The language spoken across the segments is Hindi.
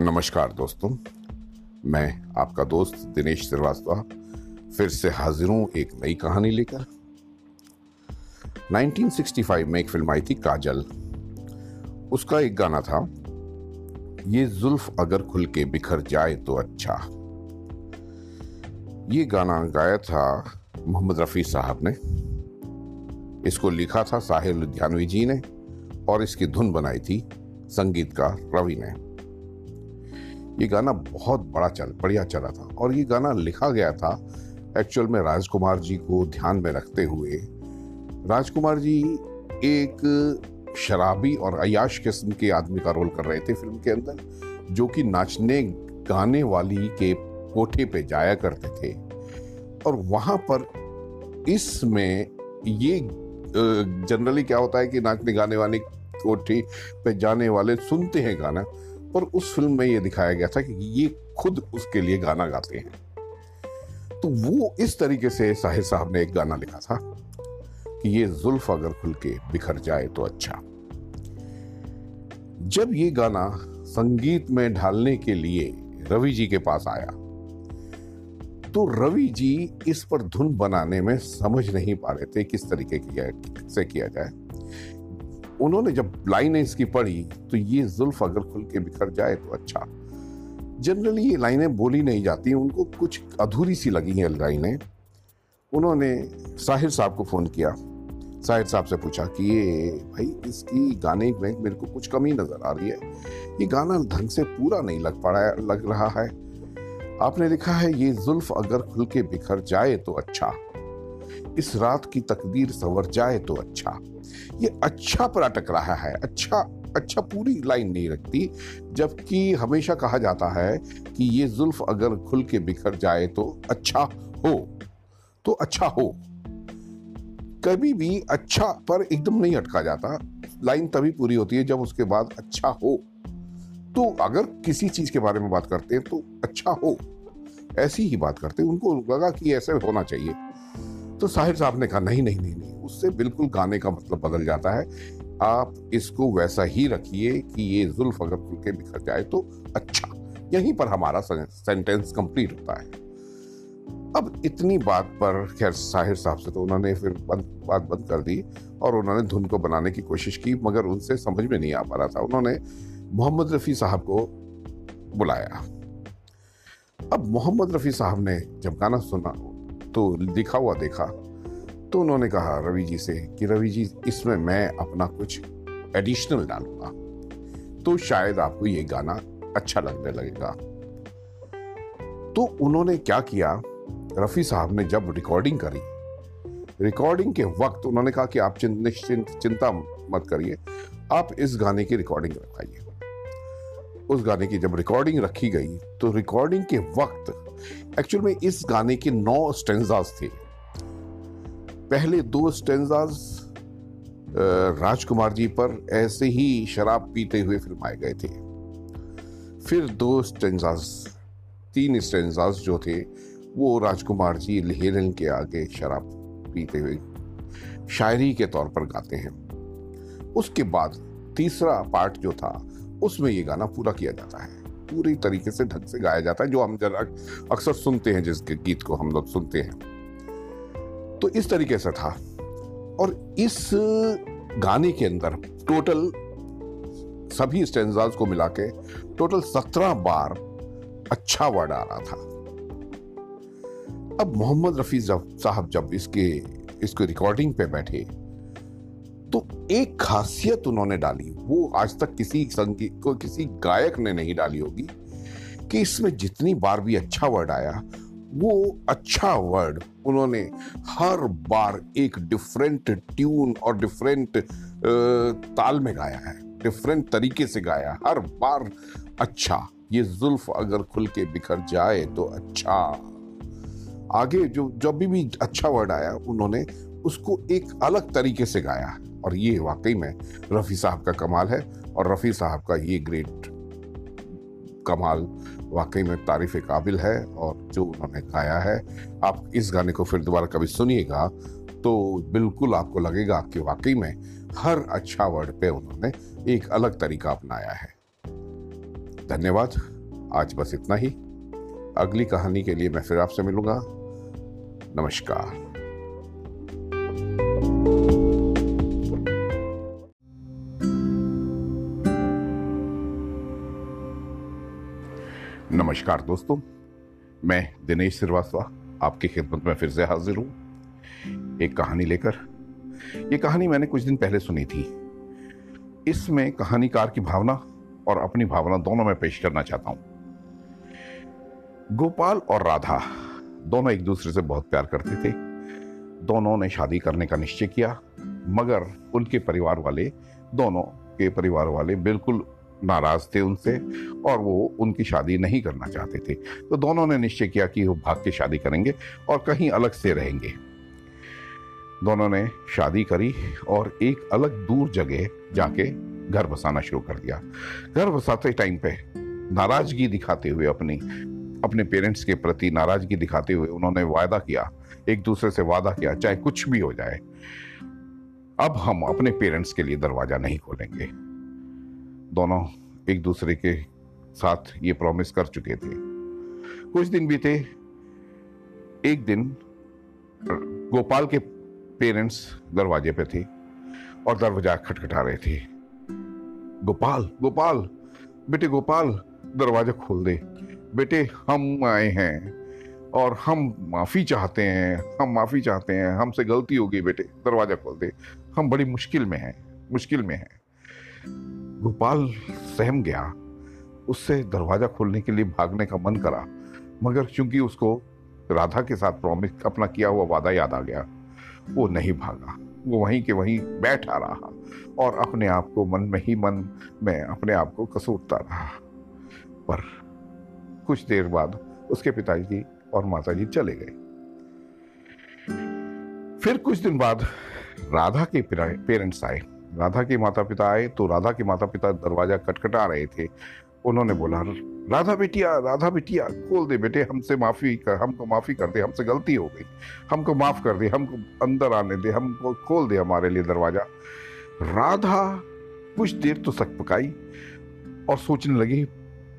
नमस्कार दोस्तों, मैं आपका दोस्त दिनेश श्रीवास्तव, फिर से हाजिर हूँ एक नई कहानी लेकर। 1965 में एक फ़िल्म आई थी, काजल। उसका एक गाना था, ये जुल्फ अगर खुल के बिखर जाए तो अच्छा। ये गाना गाया था मोहम्मद रफ़ी साहब ने। इसको लिखा था साहिर लुधियानवी जी ने और इसकी धुन बनाई थी संगीतकार रवि ने। ये गाना बहुत बड़ा चल, बढ़िया चला था। और ये गाना लिखा गया था एक्चुअल में राजकुमार जी को ध्यान में रखते हुए। राजकुमार जी एक शराबी और अयाश किस्म के आदमी का रोल कर रहे थे फ़िल्म के अंदर, जो कि नाचने, गाने वाली के कोठे पे जाया करते थे। और वहाँ पर इसमें ये जनरली क्या होता है कि नाचने, गाने वाले कोठी पे जाने वाले सुनते हैं गाना पर उस फ़िल्म में ये दिखाया गया था कि ये खुद उसके लिए गाना गाते हैं। तो वो इस तरीके से साहिर साहब ने एक गाना लिखा था कि ये जुल्फ अगर खुल के बिखर जाए तो अच्छा। जब ये गाना संगीत में ढालने के लिए रवि जी के पास आया तो रवि जी इस पर धुन बनाने में समझ नहीं पा रहे थे किस तरीके किया से किया जाए। उन्होंने जब लाइनें इसकी पढ़ी तो ये जुल्फ अगर खुल के बिखर जाए तो अच्छा। जनरली ये लाइनें बोली नहीं जाती, उनको कुछ अधूरी सी लगी हैं लाइनें। उन्होंने साहिर साहब को फ़ोन किया। साहिर साहब से पूछा कि ये भाई, इसकी गाने में मेरे को कुछ कमी नज़र आ रही है। ये गाना ढंग से पूरा नहीं लग पा रहा लग रहा है। आपने लिखा है, ये जुल्फ अगर खुल के बिखर जाए तो अच्छा। इस रात की तकदीर संवर जाए तो अच्छा। ये अच्छा पर अटक रहा है। अच्छा अच्छा पूरी लाइन नहीं रखती, जबकि हमेशा कहा जाता है कि ये जुल्फ अगर खुल के बिखर जाए तो अच्छा हो। तो अच्छा हो। कभी भी अच्छा पर एकदम नहीं अटका जाता। लाइन तभी पूरी होती है जब उसके बाद अच्छा हो। तो अगर किसी चीज़ के बारे में बात करते हैं तो अच्छा हो। ऐसी ही बात करते हैं। उनको लगा कि ऐसे होना चाहिए। तो साहिर साहब ने कहा, नहीं नहीं नहीं नहीं, उससे बिल्कुल गाने का मतलब बदल जाता है। आप इसको वैसा ही रखिए कि ये जुल्फ अगर खुल के बिखर जाए तो अच्छा यहीं पर हमारा सेंटेंस कंप्लीट होता है। अब इतनी बात पर, खैर साहिर साहब से तो उन्होंने फिर बंद, बात बंद कर दी और उन्होंने धुन को बनाने की कोशिश की, मगर उनसे समझ में नहीं आ पा रहा था। उन्होंने मोहम्मद रफ़ी साहब को बुलाया। अब मोहम्मद रफ़ी साहब ने जब गाना सुना तो लिखा हुआ देखा। तो उन्होंने कहा, रवि जी से कि रवि जी, इसमें मैं अपना कुछ एडिशनल डालूँगा। तो शायद आपको ये गाना अच्छा लगने लगेगा। तो उन्होंने क्या किया? रफ़ी साहब ने जब रिकॉर्डिंग करी रिकॉर्डिंग के वक्त उन्होंने कहा कि आप निश्चिंत, चिंता मत करिए। आप इस गाने की रिकॉर्डिंग रखाइए उस गाने की जब रिकॉर्डिंग रखी गई तो रिकॉर्डिंग के वक्त एक्चुअल में इस गाने के नौ स्टेंजाज थे। पहले दो स्टेंजाज राजकुमार जी पर ऐसे ही शराब पीते हुए फिल्माए गए थे। फिर दो स्टेंजाज तीन स्टेंजाज जो थे, वो राजकुमार जी हिरन के आगे शराब पीते हुए शायरी के तौर पर गाते हैं। उसके बाद तीसरा पार्ट जो था उसमें ये गाना पूरा किया जाता है। पूरी तरीके से ढंग से गाया जाता है, जो हम जरा अक्सर सुनते हैं, जिसके गीत को हम लोग सुनते हैं। तो इस तरीके से था। और इस गाने के अंदर टोटल सभी स्टेंजाज को मिला के टोटल सत्रह बार अच्छा वर्ड आ रहा था। अब मोहम्मद रफी साहब जब इसके, इसको रिकॉर्डिंग पे बैठे एक खासियत उन्होंने डाली वो आज तक किसी संगीत को किसी गायक ने नहीं डाली होगी कि इसमें जितनी बार भी अच्छा वर्ड आया वो अच्छा वर्ड उन्होंने हर बार एक डिफरेंट ट्यून और डिफरेंट ताल में गाया है डिफरेंट तरीके से गाया हर बार अच्छा। ये जुल्फ अगर खुल के बिखर जाए तो अच्छा। आगे जो जब भी, भी अच्छा वर्ड आया उन्होंने उसको एक अलग तरीके से गाया और ये वाकई में रफ़ी साहब का कमाल है और रफ़ी साहब का ये ग्रेट कमाल वाकई में तारीफ़ काबिल है और जो उन्होंने गाया है, आप इस गाने को फिर दोबारा कभी सुनिएगा तो बिल्कुल आपको लगेगा कि वाकई में हर अच्छा वर्ड पे उन्होंने एक अलग तरीका अपनाया है। धन्यवाद। आज बस इतना ही। अगली कहानी के लिए मैं फिर आपसे मिलूँगा। नमस्कार। नमस्कार दोस्तों, मैं दिनेश श्रीवास्तव, आपकी खिदमत में फिर से हाजिर हूँ। एक कहानी लेकर। ये कहानी मैंने कुछ दिन पहले सुनी थी। इसमें कहानीकार की भावना और अपनी भावना दोनों में पेश करना चाहता हूँ। गोपाल और राधा दोनों एक दूसरे से बहुत प्यार करते थे। दोनों ने शादी करने का निश्चय किया, मगर उनके परिवार वाले, दोनों के परिवार वाले बिल्कुल नाराज़ थे उनसे और वो उनकी शादी नहीं करना चाहते थे। तो दोनों ने निश्चय किया कि वो भाग के शादी करेंगे और कहीं अलग से रहेंगे। दोनों ने शादी करी और एक अलग दूर जगह जाके घर बसाना शुरू कर दिया। घर बसाते टाइम पे नाराज़गी दिखाते हुए अपनी, अपने पेरेंट्स के प्रति नाराज़गी दिखाते हुए उन्होंने वायदा किया, एक दूसरे से वादा किया, चाहे कुछ भी हो जाए। अब हम अपने पेरेंट्स के लिए दरवाज़ा नहीं खोलेंगे। दोनों एक दूसरे के साथ ये प्रॉमिस कर चुके थे। कुछ दिन बीते, एक दिन, गोपाल के पेरेंट्स दरवाजे पे थे और दरवाज़ा खटखटा रहे थे। गोपाल गोपाल, बेटे गोपाल, दरवाज़ा खोल दे। बेटे, हम आए हैं और हम माफ़ी चाहते हैं, हम माफ़ी चाहते हैं, हमसे गलती हो गई बेटे, दरवाज़ा खोल दे। हम बड़ी मुश्किल में हैं, मुश्किल में हैं। गोपाल सहम गया। उससे दरवाज़ा खोलने के लिए भागने का मन करा, मगर चूँकि उसको राधा के साथ प्रॉमिस, अपना किया हुआ वादा याद आ गया, वो नहीं भागा। वो वहीं के वहीं बैठा रहा और अपने आप को मन में ही मन में अपने आप को कसूरता रहा। पर कुछ देर बाद उसके पिताजी और माताजी चले गए। फिर कुछ दिन बाद राधा के पेरेंट्स आए। राधा के माता पिता आए तो राधा के माता पिता दरवाज़ा कटकटा रहे थे। उन्होंने बोला, राधा बेटिया राधा बेटिया, खोल दे बेटे, हमसे माफ़ी कर, हमको माफ़ी कर दे, हमसे गलती हो गई। हमको माफ़ कर दे, हमको अंदर आने दे, हमको खोल दे हमारे लिए दरवाज़ा। राधा कुछ देर तो सक पकाई और सोचने लगी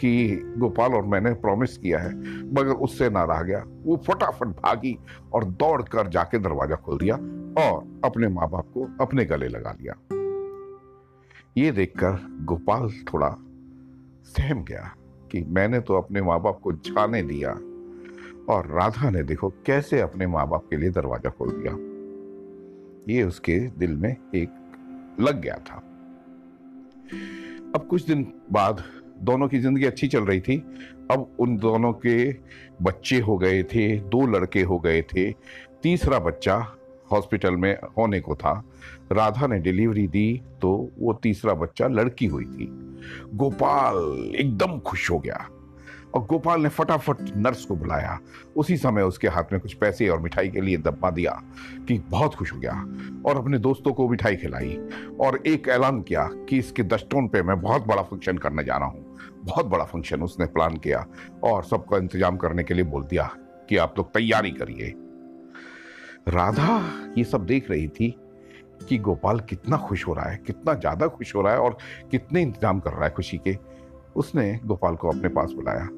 कि गोपाल और मैंने प्रॉमिस किया है, मगर उससे ना रह गया। वो फटाफट भागी और दौड़ कर जाके दरवाज़ा खोल दिया और अपने माँ बाप को अपने गले लगा लिया। ये देखकर गोपाल थोड़ा सहम गया कि मैंने तो अपने माँ बाप को जाने दिया और राधा ने देखो कैसे अपने माँ बाप के लिए दरवाज़ा खोल दिया। ये उसके दिल में एक लग गया था। अब कुछ दिन बाद दोनों की ज़िंदगी अच्छी चल रही थी। अब उन दोनों के बच्चे हो गए थे, दो लड़के हो गए थे, तीसरा बच्चा हॉस्पिटल में होने को था। राधा ने डिलीवरी दी तो वो तीसरा बच्चा लड़की हुई थी। गोपाल एकदम खुश हो गया और गोपाल ने फटाफट नर्स को बुलाया। उसी समय उसके हाथ में कुछ पैसे और मिठाई के लिए दबा दिया कि बहुत खुश हो गया और अपने दोस्तों को मिठाई खिलाई और एक ऐलान किया कि इसके दस्टोन पे मैं बहुत बड़ा फ़ंक्शन करने जा रहा हूँ। बहुत बड़ा फ़ंक्शन उसने प्लान किया और सबका इंतज़ाम करने के लिए बोल दिया कि आप लोग तैयारी करिए। राधा, ये सब देख रही थी कि गोपाल कितना खुश हो रहा है, कितना ज़्यादा खुश हो रहा है और कितने इंतज़ाम कर रहा है खुशी के। उसने गोपाल को अपने पास बुलाया।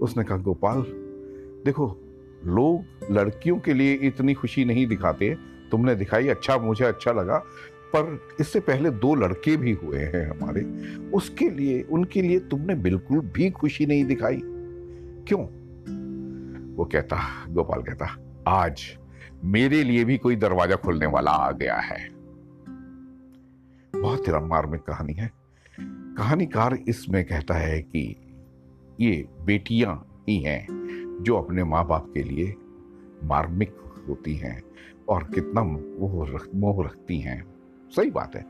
उसने कहा, गोपाल, देखो, लोग लड़कियों के लिए इतनी खुशी नहीं दिखाते। तुमने दिखाई अच्छा मुझे अच्छा लगा, पर इससे पहले दो लड़के भी हुए हैं हमारे। उसके लिए, उनके लिए तुमने बिल्कुल भी खुशी नहीं दिखाई। क्यों? वो कहता, गोपाल कहता, आज मेरे लिए भी कोई दरवाज़ा खुलने वाला आ गया है। बहुत ही मार्मिक कहानी है। कहानीकार इसमें कहता है कि ये बेटियाँ ही हैं जो अपने माँ बाप के लिए मार्मिक होती हैं और कितना मोह रख, मोह रखती हैं। सही बात है।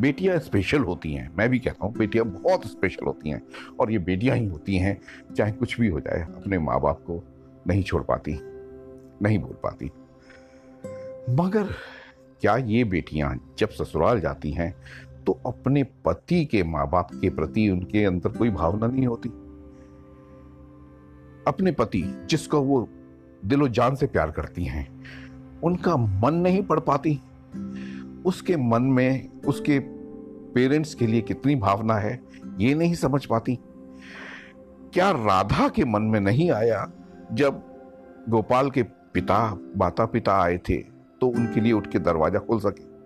बेटियाँ स्पेशल होती हैं। मैं भी कहता हूँ बेटियाँ बहुत स्पेशल होती हैं और ये बेटियाँ ही होती हैं। चाहे कुछ भी हो जाए अपने माँ बाप को नहीं छोड़ पाती नहीं बोल पाती। मगर क्या ये बेटियाँ जब ससुराल जाती हैं तो अपने पति के माँ बाप के प्रति उनके अंदर कोई भावना नहीं होती? अपने पति, जिसको वो दिलो जान से प्यार करती हैं, उनका मन नहीं पड़ पाती। उसके मन में, उसके पेरेंट्स के लिए कितनी भावना है, ये नहीं समझ पाती। क्या राधा के मन में नहीं आया जब गोपाल के पिता माता पिता आए थे? तो उनके लिए उठ के दरवाज़ा खोल सके।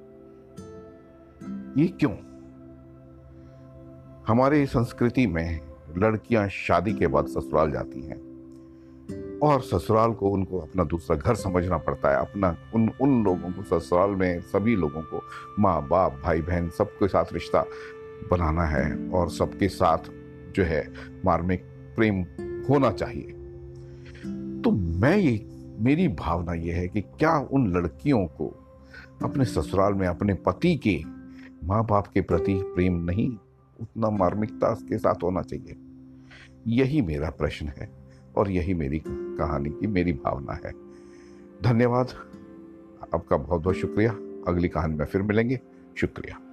ये क्यों? हमारे संस्कृति में लड़कियाँ शादी के बाद ससुराल जाती हैं और ससुराल को उनको अपना दूसरा घर समझना पड़ता है। अपना उन उन लोगों को ससुराल में सभी लोगों को माँ, बाप, भाई, बहन, सबके साथ रिश्ता बनाना है और सबके साथ जो है मार्मिक प्रेम होना चाहिए। तो मैं ये मेरी भावना यह है कि क्या उन लड़कियों को अपने ससुराल में, अपने पति के माँ बाप के प्रति प्रेम नहीं, उतना मार्मिकता के साथ होना चाहिए? यही मेरा प्रश्न है और यही मेरी कहानी की मेरी भावना है। धन्यवाद। आपका बहुत बहुत शुक्रिया। अगली कहानी में फिर मिलेंगे। शुक्रिया।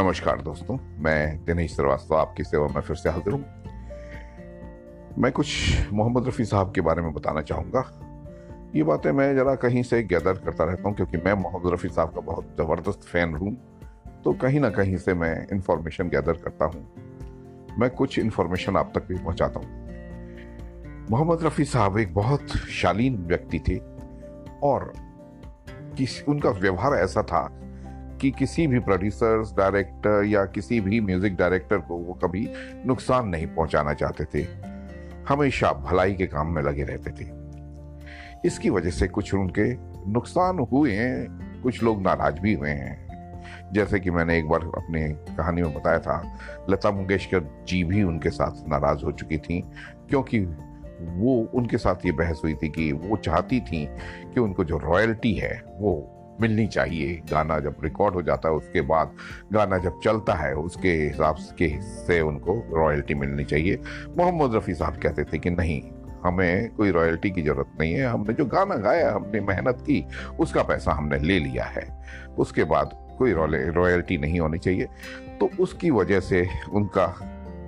नमस्कार दोस्तों, मैं दिनेश श्रीवास्तव, आपकी सेवा में फिर से हाजिर हूँ। मैं कुछ मोहम्मद रफ़ी साहब के बारे में बताना चाहूँगा। ये बातें मैं ज़रा कहीं से गैदर करता रहता हूँ, क्योंकि मैं मोहम्मद रफ़ी साहब का बहुत ज़बरदस्त फ़ैन हूँ तो कहीं ना कहीं से मैं इंफॉर्मेशन गैदर करता हूँ। मैं कुछ इन्फॉर्मेशन आप तक भी पहुँचाता हूँ। मोहम्मद रफ़ी साहब एक बहुत शालीन व्यक्ति थे, और किस, उनका व्यवहार ऐसा था कि किसी भी प्रोड्यूसर्स डायरेक्टर या किसी भी म्यूज़िक डायरेक्टर को वो कभी नुकसान नहीं पहुंचाना चाहते थे। हमेशा भलाई के काम में लगे रहते थे। इसकी वजह से कुछ उनके नुकसान हुए हैं, कुछ लोग नाराज़ भी हुए हैं। जैसे कि मैंने एक बार अपने कहानी में बताया था, लता मंगेशकर जी भी उनके साथ नाराज़ हो चुकी थी, क्योंकि वो उनके साथ ये बहस हुई थी कि वो चाहती थी कि उनको जो रॉयल्टी है, वो मिलनी चाहिए। गाना जब रिकॉर्ड हो जाता है, उसके बाद गाना जब चलता है, उसके हिसाब के से उनको रॉयल्टी मिलनी चाहिए। मोहम्मद रफ़ी साहब कहते थे कि नहीं, हमें कोई रॉयल्टी की ज़रूरत नहीं है। हमने जो गाना गाया, हमने मेहनत की, उसका पैसा हमने ले लिया है। उसके बाद कोई रॉयल्टी नहीं होनी चाहिए। तो उसकी वजह से उनका,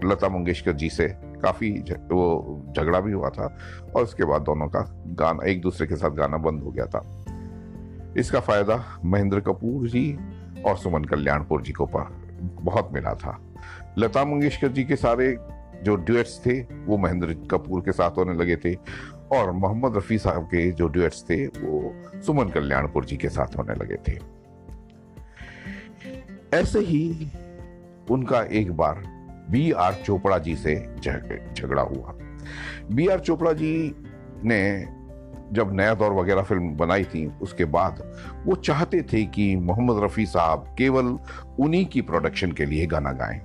लता मंगेशकर जी से काफ़ी वो झगड़ा भी हुआ था और उसके बाद दोनों का गाना, एक दूसरे के साथ गाना बंद हो गया था। इसका फ़ायदा महेंद्र कपूर जी और सुमन कल्याणपुर जी को बहुत मिला था। लता मंगेशकर जी के सारे जो ड्यूएट्स थे, वो महेंद्र कपूर के साथ होने लगे थे और मोहम्मद रफ़ी साहब के जो ड्यूएट्स थे, वो सुमन कल्याणपुर जी के साथ होने लगे थे। ऐसे ही उनका एक बार बी आर चोपड़ा जी से झगड़ा हुआ। बी आर चोपड़ा जी ने जब नया दौर वगैरह फ़िल्म बनाई थी, उसके बाद वो चाहते थे कि मोहम्मद रफ़ी साहब केवल उन्हीं की प्रोडक्शन के लिए गाना गाएँ।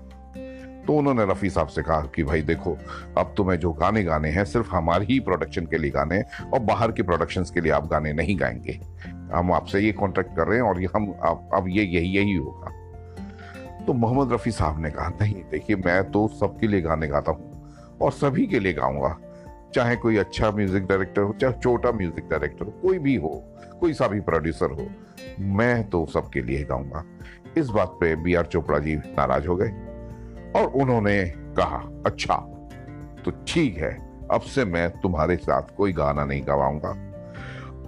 तो उन्होंने रफ़ी साहब से कहा कि भाई देखो, अब तुम्हें जो गाने गाने हैं, सिर्फ़ हमारी ही प्रोडक्शन के लिए गाने और बाहर के प्रोडक्शन के लिए आप गाने नहीं गाएँगे। हम आपसे ये कॉन्ट्रैक्ट कर रहे हैं और हम अब ये यही यही होगा। तो मोहम्मद रफ़ी साहब ने कहा, नहीं, देखिए, मैं तो सबके लिए गाने गाता हूँ और सभी के लिए गाऊँगा। चाहे कोई अच्छा म्यूज़िक डायरेक्टर हो, चाहे छोटा म्यूज़िक डायरेक्टर हो, कोई भी हो, कोई सा भी प्रोड्यूसर हो, मैं तो सबके लिए गाऊँगा। इस बात पे बी आर चोपड़ा जी नाराज़ हो गए और उन्होंने कहा अच्छा तो ठीक है, अब से मैं तुम्हारे साथ कोई गाना नहीं गवाऊँगा।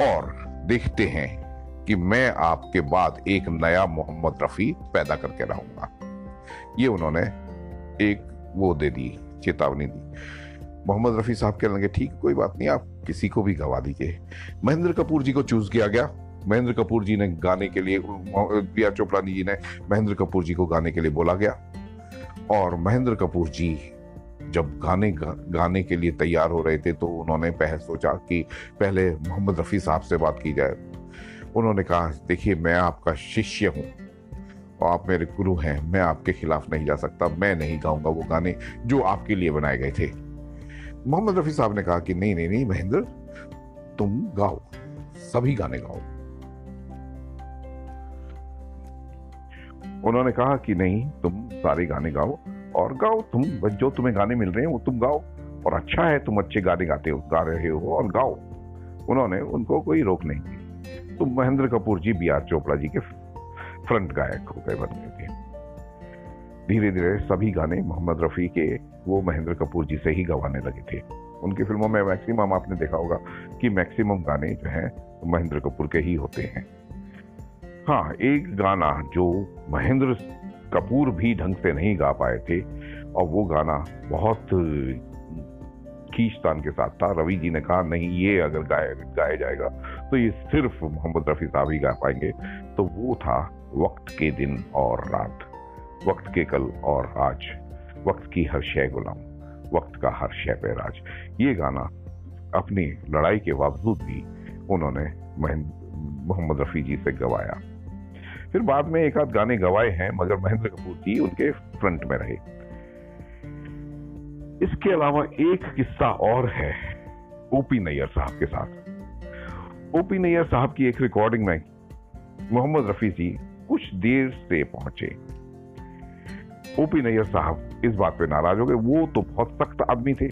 और देखते हैं कि मैं आपके बाद एक नया मोहम्मद रफी पैदा करके रहूँगा। ये उन्होंने एक वो दे दी, चेतावनी दी। मोहम्मद रफ़ी साहब कहने लगे ठीक कोई बात नहीं आप किसी को भी गवा दीजिए। महेंद्र कपूर जी को चूज़ किया गया। महेंद्र कपूर जी ने गाने के लिए आर चोपड़ानी जी ने महेंद्र कपूर जी को गाने के लिए बोला गया। और महेंद्र कपूर जी जब गाने गा, गाने के लिए तैयार हो रहे थे तो उन्होंने पहले सोचा कि पहले मोहम्मद रफ़ी साहब से बात की जाए। उन्होंने कहा देखिए मैं आपका शिष्य हूँ और आप मेरे गुरु हैं मैं आपके खिलाफ नहीं जा सकता मैं नहीं गाऊँगा वो गाने जो आपके लिए बनाए गए थे। मोहम्मद रफ़ी साहब ने कहा कि नहीं नहीं नहीं, महेंद्र, तुम गाओ, सभी गाने गाओ। उन्होंने कहा कि नहीं, तुम सारे गाने गाओ, और गाओ, तुम, जो तुम्हें गाने मिल रहे हैं, वो तुम गाओ, और अच्छा है, तुम अच्छे गाने गाते हो, गा रहे हो, और गाओ। उन्होंने उनको कोई रोक नहीं की तो महेंद्र कपूर जी, बी आर चोपड़ा जी के फ्रंट गायक हो गए, बन गए थे। धीरे धीरे सभी गाने मोहम्मद रफ़ी के, वो महेंद्र कपूर जी से ही गवाने लगे थे। उनकी फ़िल्मों में मैक्सिमम आपने देखा होगा कि मैक्सिमम गाने जो हैं, महेंद्र कपूर के ही होते हैं। हाँ एक गाना जो महेंद्र कपूर भी ढंग से नहीं गा पाए थे, और वो गाना बहुत खींचतान के साथ था। रवि जी ने कहा, नहीं, ये अगर गाया गाया जाएगा तो ये सिर्फ़ मोहम्मद रफ़ी साहब ही गा पाएँगे। तो वो था वक्त के दिन और रात। वक्त के कल और आज। वक्त की हर शय गुलाम, वक्त का हर शय पे राज ये गाना अपनी लड़ाई के बावजूद भी उन्होंने मोहम्मद रफ़ी जी से गवाया। फिर बाद में एक आध गाने गवाए हैं, मगर महेंद्र कपूर जी उनके फ्रंट में रहे। इसके अलावा एक किस्सा और है ओपी नैयर साहब के साथ। ओपी नैयर साहब की एक रिकॉर्डिंग में मोहम्मद रफी जी कुछ देर से पहुँचे। ओपी नैयर साहब, इस बात पे नाराज़ हो गए। वो तो बहुत सख्त आदमी थे।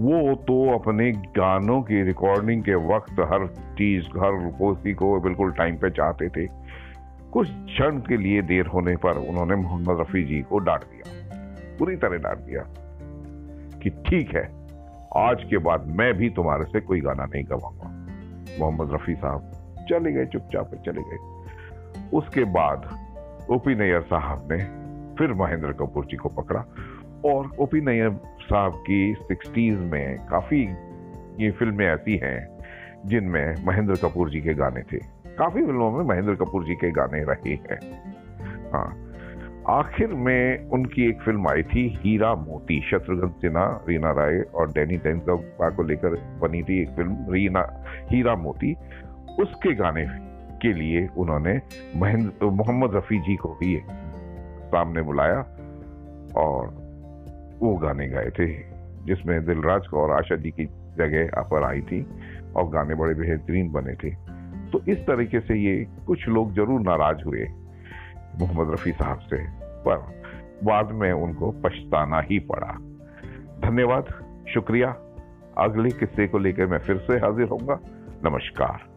वो तो अपने गानों की रिकॉर्डिंग के वक्त हर चीज़, हर कोसी को बिल्कुल टाइम पे चाहते थे। कुछ क्षण के लिए देर होने पर उन्होंने मोहम्मद रफी जी को डांट दिया। पूरी तरह डांट दिया कि ठीक है, आज के बाद मैं भी तुम्हारे से कोई गाना नहीं गवाऊँगा। मोहम्मद रफी साहब चले गए, चुपचाप चले गए। उसके बाद ओपी नैयर साहब ने फिर महेंद्र कपूर जी को पकड़ा और ओपी नैयर साहब की सिक्सटीज में काफ़ी ये फ़िल्में ऐसी हैं जिनमें महेंद्र कपूर जी के गाने थे। काफ़ी फ़िल्मों में महेंद्र कपूर जी के गाने रहे हैं। हाँ आखिर में उनकी एक फ़िल्म आई थी हीरा मोती, शत्रुघ्न सिन्हा, रीना राय और डैनी डेंजर को लेकर बनी थी एक फ़िल्म रीना, हीरा मोती। उसके गाने के लिए उन्होंने महेंद्र, मोहम्मद रफी जी को भी सामने बुलाया और वो गाने गाए थे, जिसमें दिलराज को और आशा जी की जगह पर आई थी और गाने बड़े बेहतरीन बने थे। तो इस तरीके से ये कुछ लोग ज़रूर नाराज़ हुए मोहम्मद रफ़ी साहब से, पर बाद में उनको पछताना ही पड़ा। धन्यवाद, शुक्रिया। अगले किस्से को लेकर मैं फिर से हाजिर होऊँगा। नमस्कार।